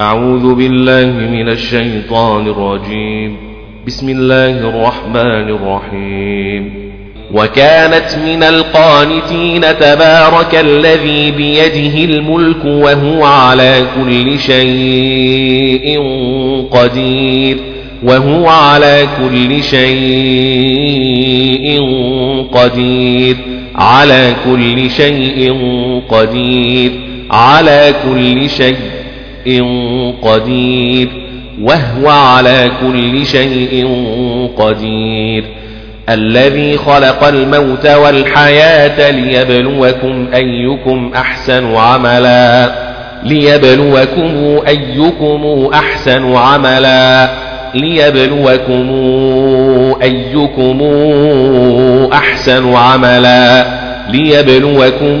أعوذ بالله من الشيطان الرجيم. بسم الله الرحمن الرحيم. وكانت من القانتين تبارك الذي بيده الملك وهو على كل شيء قدير. وهو على كل شيء قدير. على كل شيء قدير. على كل شيء قدير وهو على كل شيء قدير الذي خلق الموت والحياة ليبلوكم أيكم أحسن عملا ليبلوكم أيكم أحسن عملا ليبلوكم أيكم أحسن عملا ليبلوكم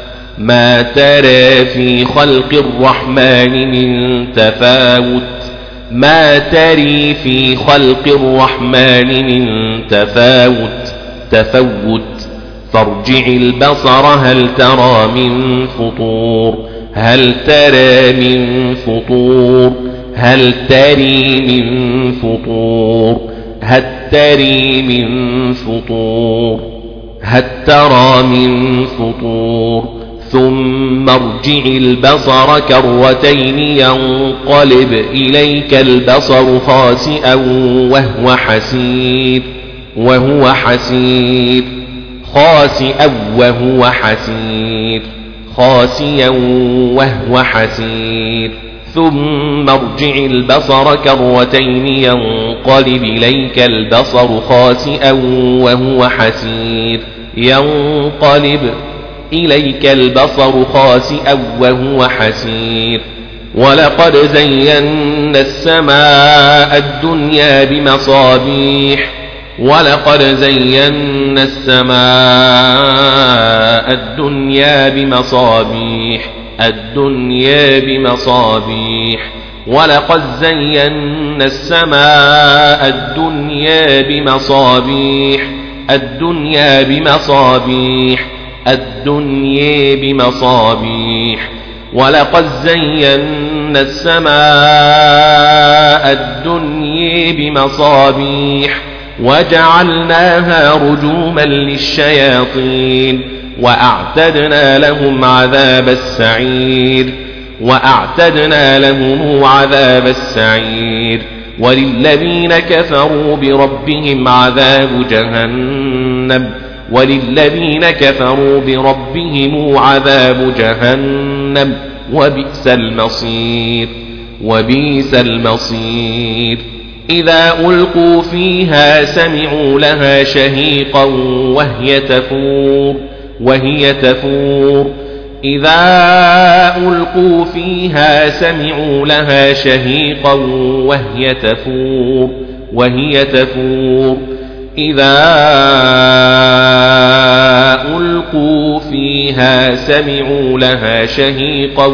ما ترى في خلق الرحمن من تفاوت. ما تري في خلق الرحمن من تفاوت. تفوت. فارجع البصر هل ترى من فطور؟ هل ترى من فطور؟ هل تري من فطور؟ هل تري من فطور؟ هل ترى من فطور؟ ثم ارجع البصر كرتين ينقلب إليك البصر خاسئا وهو حسير وهو حسير. خاسئا وهو حسير. خاسيا وهو حسير. ثم ارجع البصر كرتين ينقلب إليك البصر خاسئا وهو حسير. ينقلب إليك البصر خاسئا وهو حسير. ولقد زينا السماء الدنيا بمصابيح. ولقد زينا السماء الدنيا بمصابيح. الدنيا بمصابيح. ولقد زينا السماء الدنيا بمصابيح. الدنيا بمصابيح. الدنيا بمصابيح ولقد زينا السماء الدنيا بمصابيح وجعلناها رجوما للشياطين وأعتدنا لهم عذاب السعير وأعتدنا لهم عذاب السعير وللذين كفروا بربهم عذاب جهنم. وللذين كفروا بربهم عذاب جهنم وبئس المصير وبئس المصير. إذا ألقوا فيها سمعوا لها شهيقا وهي تفور وهي تفور. إذا ألقوا فيها سمعوا لها شهيقا وهي تفور وهي تفور. إذا ألقوا فيها سمعوا لها شهيقا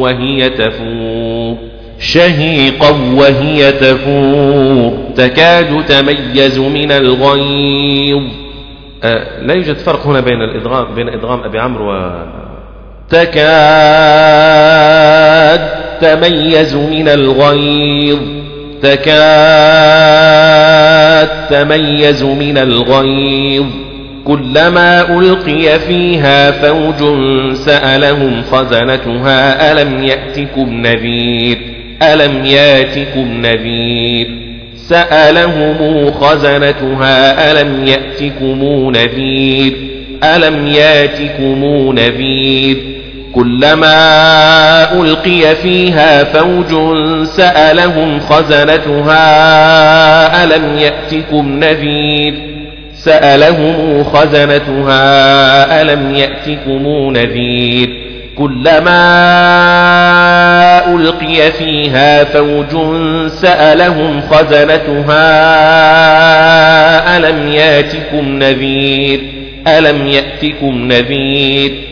وهي تفور. شهيقا وهي تفور. تكاد تميز من الغيظ. أه لا يوجد فرق هنا بين الإدغام بين إدغام أبي عمرو تكاد تميز من الغيظ. تكاد تميز من الغيظ. كلما ألقي فيها فوج سألهم خزنتها ألم يأتكم نذير؟ ألم يأتكم نذير؟ سألهم خزنتها ألم يأتكم نذير؟ ألم يأتكم نذير؟ كلما ألقي فيها فوج سألهم خزنتها ألم يأتكم نذير؟ سألهم خزنتها ألم يأتكم نذير؟ كلما ألقي فيها فوج سألهم خزنتها ألم يأتكم نذير؟ ألم يأتكم نذير؟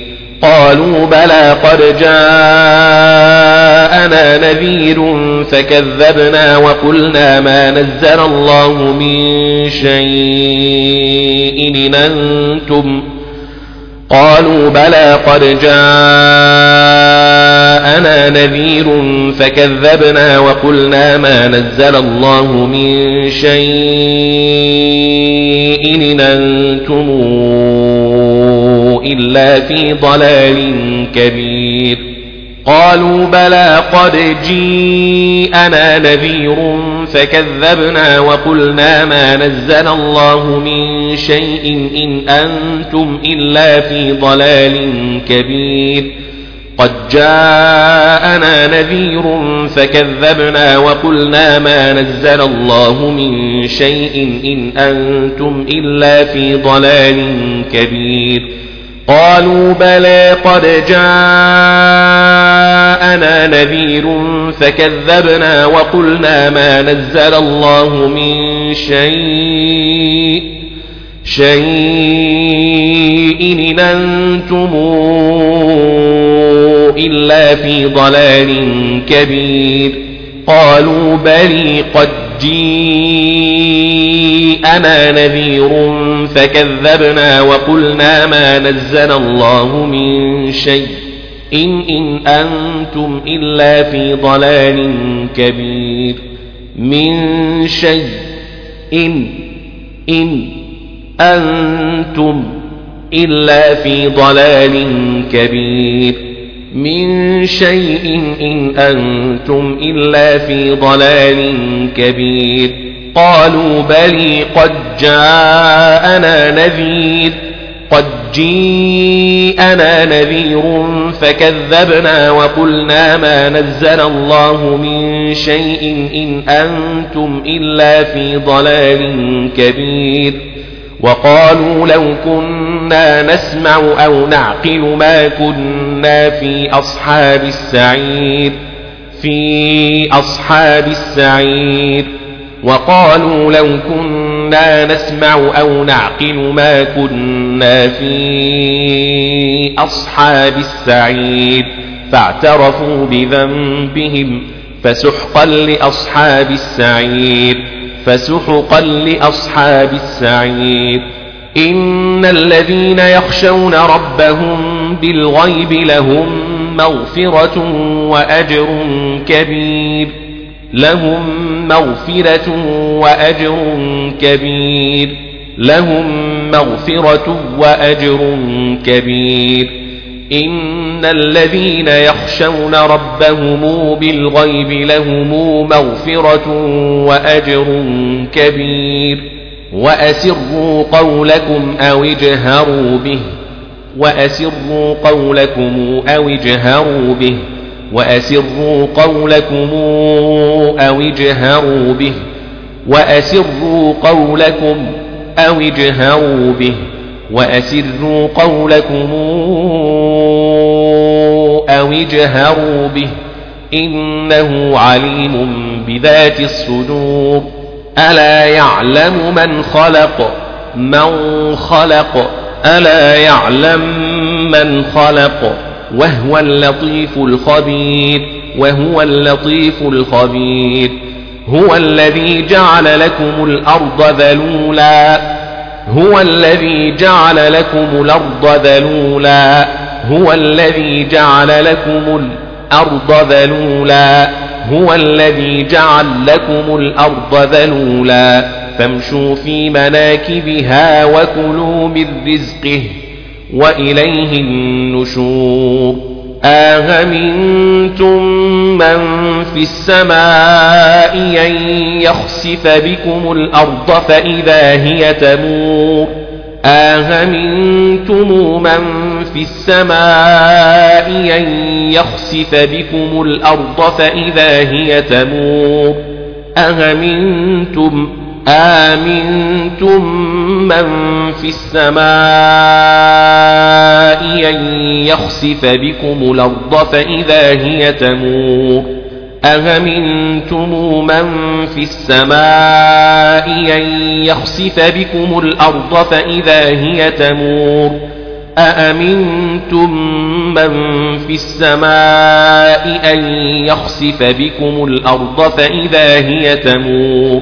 قالوا بلى قد جاءنا نذير فكذبنا وقلنا ما نزل الله من شيء إن أنتم قالوا بلى قد جاءنا نذير فكذبنا وقلنا ما نزل الله من شيء إن أنتم إلا في ضلال كبير قالوا بلى قد جيءنا نذير فكذبنا وقلنا ما نزل الله من شيء إن أنتم إلا في ضلال كبير قد جاءنا نذير فكذبنا وقلنا ما نزل الله من شيء إن أنتم إلا في ضلال كبير قالوا بلى قد جاءنا نذير فكذبنا وقلنا ما نزل الله من شيء. شيء إن أنتم إلا في ضلال كبير. قالوا بلي قد جيءنا نذير فكذبنا وقلنا ما نزل الله من شيء. إن إن أنتم إلا في ضلال كبير. من شيء. إن إن أنتم إلا في ضلال كبير. من شيء إن أنتم إلا في ضلال كبير. قالوا بلي قد جاءنا نذير قد جيءنا نذير فكذبنا وقلنا ما نزل الله من شيء إن أنتم إلا في ضلال كبير. وقالوا لو كنا نسمع أو نعقل ما كنا في أصحاب السعير في أصحاب السعير. وقالوا لو كنا نسمع أو نعقل ما كنا في أصحاب السعير فاعترفوا بذنبهم فسحقا لأصحاب السعير فسحقا لأصحاب السعير. إن الذين يخشون ربهم بالغيب لهم مغفرة وأجر كبير. لهم مغفرة وأجر كبير. لهم مغفرة وأجر كبير. إن الذين يخشون ربهم بالغيب لهم مغفرة وأجر كبير. وأسروا قولكم أو اجهروا به. وأسروا قولكم أو اجهروا به. وأسروا قولكم أو اجهروا به. وأسروا قولكم أو اجهروا به. وأسروا قولكم أو اجهروا به. إنه عليم بذات الصدور. ألا يعلم من خلق؟ من خلق. ألا يعلم من خلق. وهو اللطيف الخبير وهو اللطيف الخبير. هو الذي جعل لكم الأرض ذلولا. هو الذي جعل لكم الأرض ذلولا. هو الذي جعل لكم الأرض ذلولا. هو الذي جعل لكم الأرض ذلولا. فامشوا في مناكبها وكلوا من رزقه. وإليه النشور. أهمنتم من في السماء أن يخسف بكم الأرض فإذا هي تمور؟ أهمنتم من في السماء أن يخسف بكم الأرض فإذا هي تمور؟ أهمنتم آمنتم من في السماء أن يخسف بكم الأرض فإذا هي تمور أهمنتم من في السماء أن يخسف بكم الأرض فإذا هي تمور أأمنتم من في السماء أن يخسف بكم الأرض فإذا هي تمور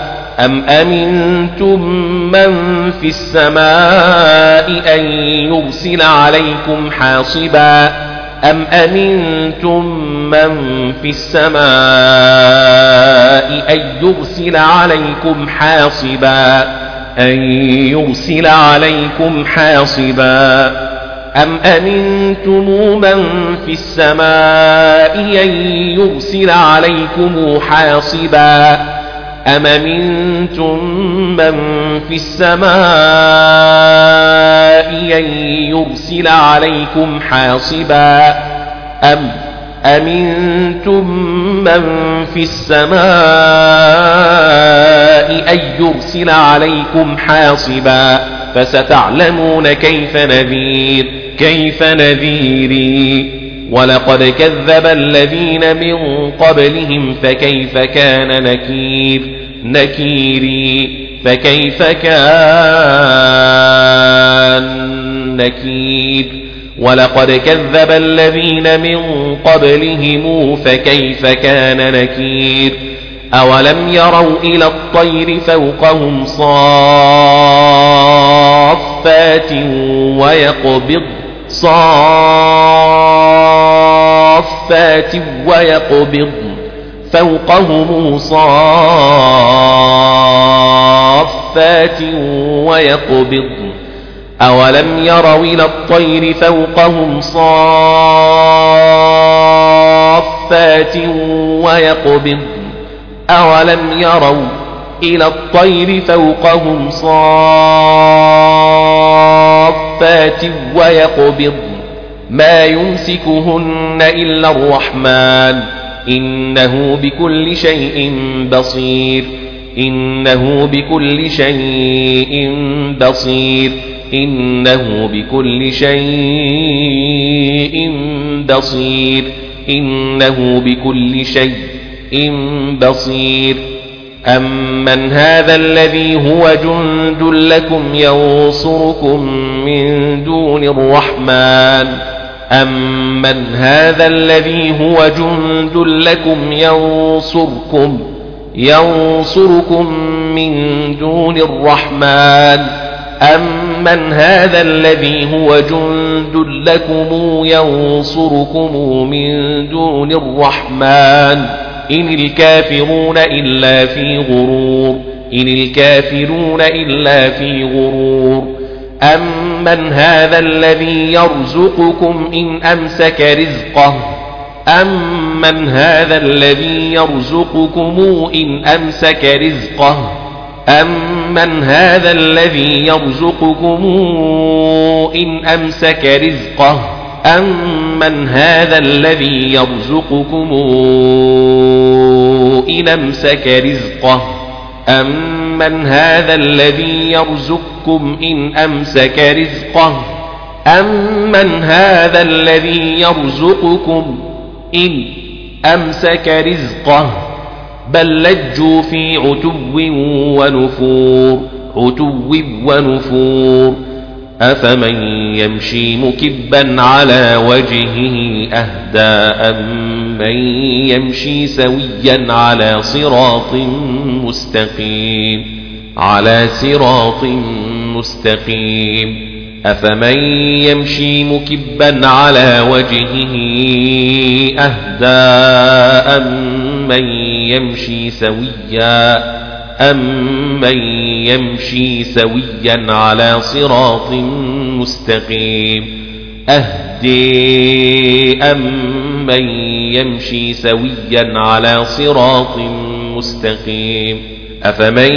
أم أمنتم من في السماء أن يرسل عليكم حاصبا أم أمنتم من في السماء أن يرسل عليكم حاصبا أن يرسل عليكم حاصبا أم أمنتم من في السماء أن يرسل عليكم حاصبا أم منتم من في السماء أن يرسل عليكم حاصبا أم أمنتم من في السماء أن يرسل عليكم حاصبا فستعلمون كيف نذير كيف نذيري ولقد كذب الذين من قبلهم فكيف كان نكير؟ نكيري فكيف كان نكير؟ ولقد كذب الذين من قبلهم فكيف كان نكير؟ أولم يروا إلى الطير فوقهم صافات ويقبض صافات ويقبض فوقهم صافات ويقبض أولم يروا إلى الطير فوقهم صافات ويقبض أولم يروا إلى الطير فوقهم صافات ويقبض ما يمسكهن إلا الرحمن إنه بكل شيء بصير إنه بكل شيء بصير إنه بكل شيء بصير إنه بكل شيء بصير أمن هذا الذي هو جند لكم ينصركم من دون الرحمن أمن هذا الذي هو جند لكم ينصركم ينصركم من دون الرحمن أمن هذا الذي هو جند لكم ينصركم من دون الرحمن إن الكافرون إلا في غرور إن الكافرون إلا في غرور. أمن هذا الذي يرزقكم إن أمسك رزقه؟ أمن هذا الذي يرزقكم إن أمسك رزقه؟ أمن هذا الذي يرزقكم إن أمسك رزقه؟ أمن هذا الذي يرزقكم إن أمسك رزقه أمن هذا الذي يرزقكم إن أمسك رزقه أمن هذا الذي يرزقكم إن أمسك رزقه بل لجوا في عتو ونفور عتو ونفور أفمن يمشي مكبا على وجهه أهدى أم من يمشي سويا على صراط مستقيم على صراط مستقيم أفمن يمشي مكبا على وجهه أهدى أم من يمشي سويا أمن يمشي سويا على صراط مستقيم أهدي أمن يمشي سويا على صراط مستقيم أفمن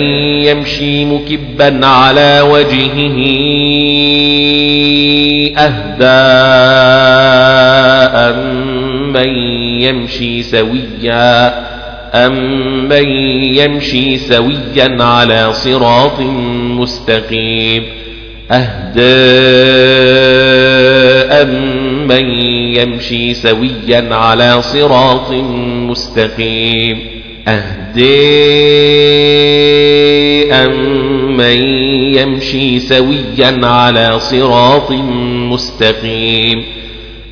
يمشي مكبا على وجهه أهدى أمن يمشي سويا أمن يمشي سويا على صراط مستقيم أهدى أمن يمشي سويا على صراط مستقيم أهدي أمن يمشي سويا على صراط مستقيم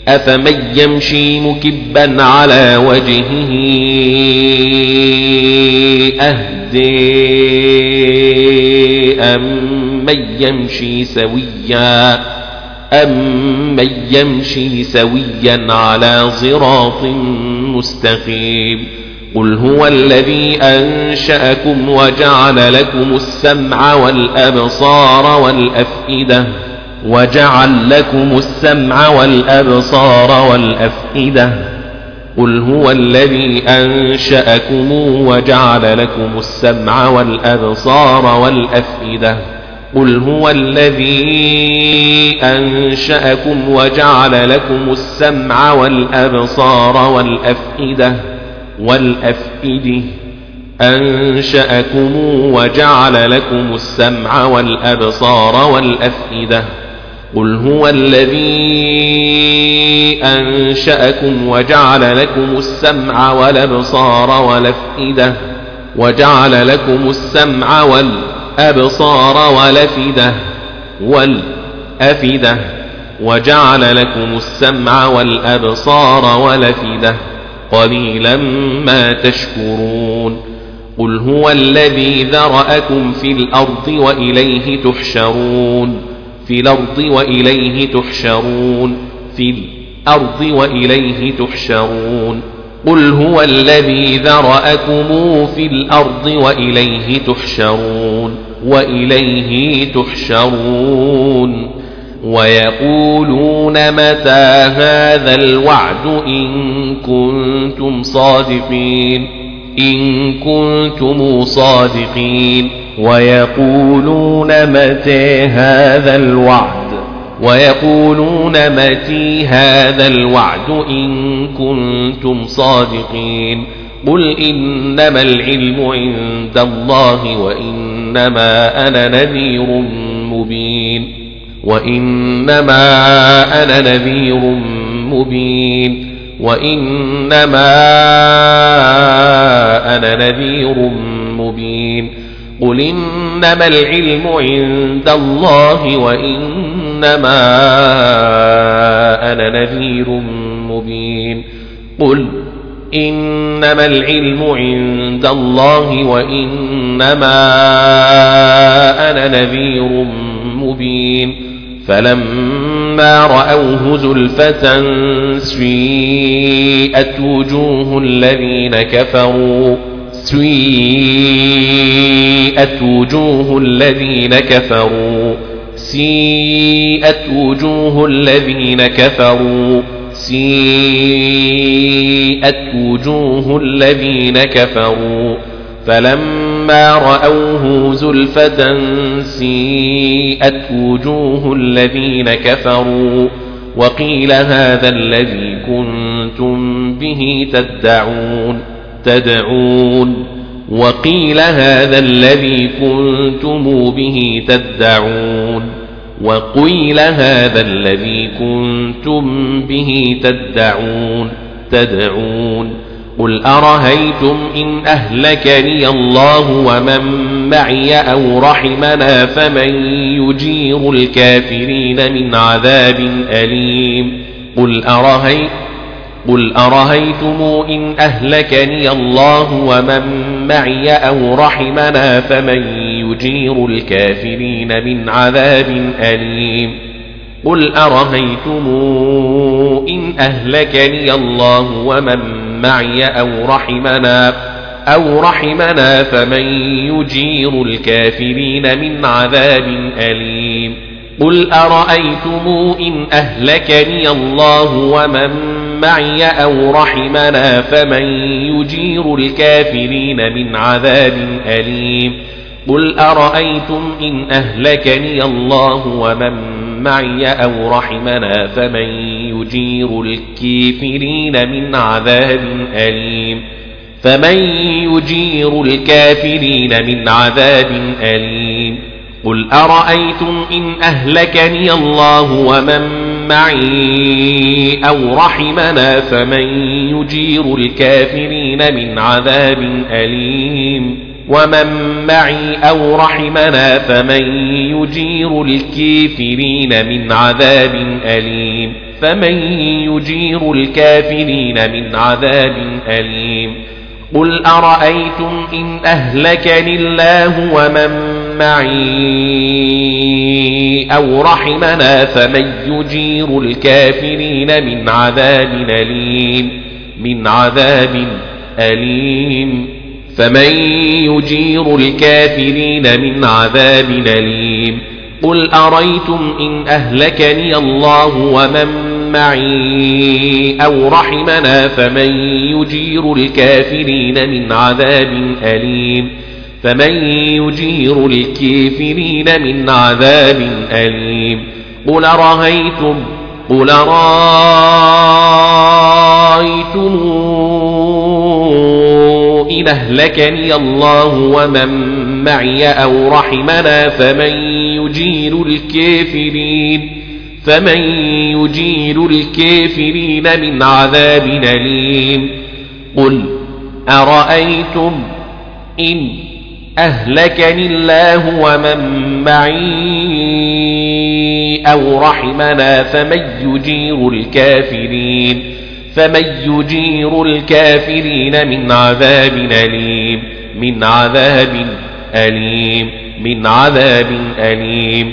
أفمن يمشي مكبا على وجهه أهدي أمن يمشي سويا أمن يمشي سويا على صراط مستقيم قل هو الذي أنشأكم وجعل لكم السمع والأبصار والأفئدة وجعل لكم السمع والأبصار والأفئدة قل هو الذي أنشأكم وجعل لكم السمع والأبصار والأفئدة قل هو الذي أنشأكم وجعل لكم السمع والأبصار والأفئدة والأفئدة أنشأكم وجعل لكم السمع والأبصار والأفئدة قل هو الذي أنشأكم وجعل لكم السمع والأبصار والأفئدة وجعل لكم السمع والأبصار والأفئدة والأفئدة وجعل لكم السمع والأبصار والأفئدة قليلا ما تشكرون قل هو الذي ذرأكم في الأرض وإليه تحشرون في الأرض وإليه تحشرون. في الأرض وإليه تحشرون. قل هو الذي ذرأكم في الأرض وإليه تحشرون. وإليه تحشرون. ويقولون متى هذا الوعد إن كنتم صادقين. إن كنتم صادقين. ويقولون متى هذا الوعد؟ ويقولون متى هذا الوعد إن كنتم صادقين؟ قل إنما العلم عند الله وإنما أنا نذير مبين. وإنما أنا نذير مبين. وإنما أنا نذير مبين. قل إنما العلم عند الله وإنما أنا نذير مبين قل إنما العلم عند الله وإنما أنا نذير مبين فلما رأوه زلفة سيئت وجوه الذين كفروا سيئت وجوه الذين كفروا. سيئت وجوه الذين كفروا. سيئت وجوه الذين كفروا. فلما رأوه زلفة سيئت وجوه الذين كفروا. وقيل هذا الذي كنتم به تدعون. تدعون وقيل هذا الذي كنتم به تدعون وقيل هذا الذي كنتم به تدعون تدعون قل أرهيتم إن أهلكني الله ومن معي أو رحمنا فمن يجير الكافرين من عذاب أليم قل أرهيت قل أرهيتم إن أهلكني الله ومن معي أو رحمنا فمن يجير الكافرين من عذاب أليم قل أرهيتم إن أهلكني الله ومن معي أو رحمنا أو رحمنا فمن يجير الكافرين من عذاب أليم قل أرأيتم إن أهلكني الله ومن معي أو رحمنا فمن يجير الكافرين من عذاب أليم. قل أرأيتم إن أهلكني الله ومن معي أو رحمنا فمن يجير الكافرين من عذاب أليم. فمن يجير الكافرين من عذاب أليم. قل أرأيتم إن أهلكني الله ومن معي أو رحمنا فمن يجير الكافرين من عذاب أليم ومن معي أو رحمنا فمن يجير الكافرين من عذاب أليم فمن يجير الكافرين من عذاب أليم قل أرأيتم إن أهلكني الله ومن معي أو رحمنا فمن يجير الكافرين من عذاب أليم. من عذاب أليم. فمن يجير الكافرين من عذاب أليم. قل أريتم إن أهلكني الله ومن معي. أو رحمنا فمن يجير الكافرين من عذاب أليم. فمن يجير الكافرين من عذاب أليم قل رأيتم قل رأيتم إن أهلكني الله ومن معي أو رحمنا فمن يجير الكافرين فمن يجير الكافرين من عذاب أليم قل أرأيتم إن أهلكني الله ومن معي أو رحمنا فمن يجير الكافرين فمن يجير الكافرين من عذاب أليم من عذاب أليم من عذاب أليم.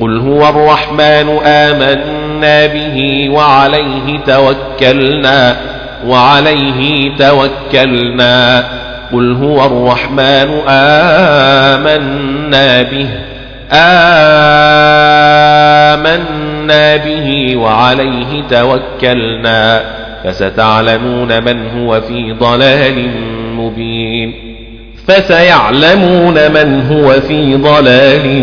قل هو الرحمن آمنا به وعليه توكلنا وعليه توكلنا. قل هو الرحمن آمنا به. آمنا به وعليه توكلنا. فستعلمون من هو في ضلال مبين. فسيعلمون من هو في ضلال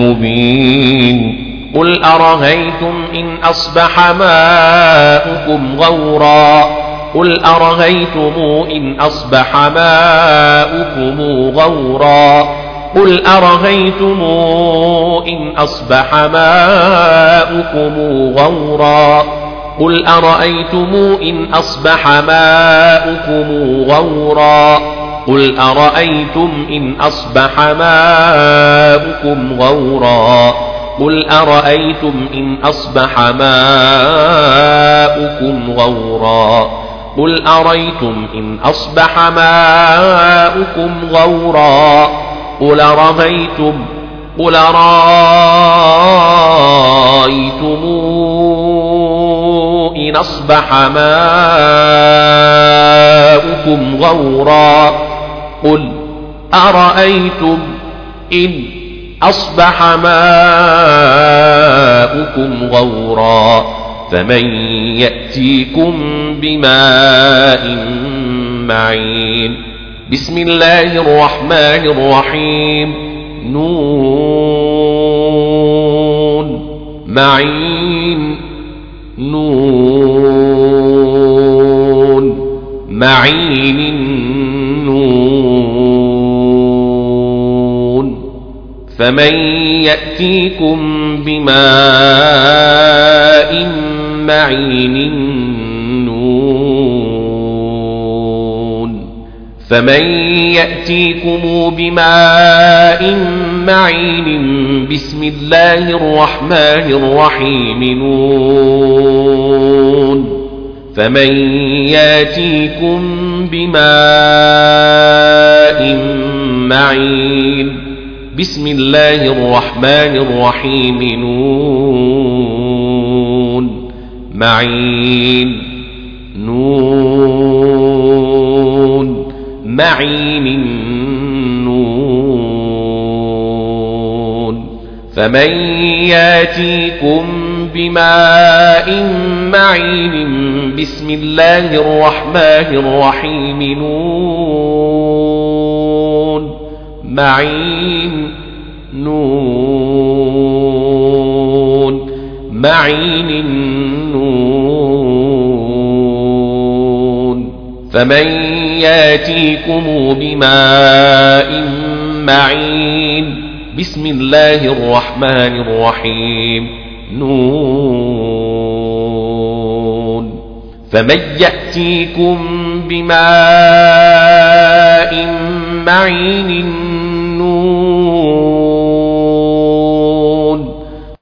مبين. قل أرهيتم إن أصبح ماؤكم غوراً. قل أرهيتم إن أصبح ماؤكم غورا قل أرهيتم إن أصبح ماؤكم غورا قل أرأيتم إن أصبح ماؤكم غورا قل أرأيتم إن أصبح ماؤكم غورا قل أرأيتم إن أصبح ماؤكم غورا قل أريتم إن أصبح ماؤكم غورا قل رميتم قل رأيتم إن أصبح ماؤكم غورا قل أرأيتم إن أصبح ماؤكم غورا فمن يأتيكم بماء معين. بسم الله الرحمن الرحيم. نون. معين. نون. معين. نون. فمن يأتيكم بماء معين نون فمن يأتيكم بماء معين بسم الله الرحمن الرحيم نون. فمن يأتيكم بماء معين بسم الله الرحمن الرحيم نون. معين نون. معين نون. فمن ياتيكم بماء معين بسم الله الرحمن الرحيم. نون. معين. نون. معين نون فمن ياتيكم بماء معين بسم الله الرحمن الرحيم نون فمن يأتيكم بماء معين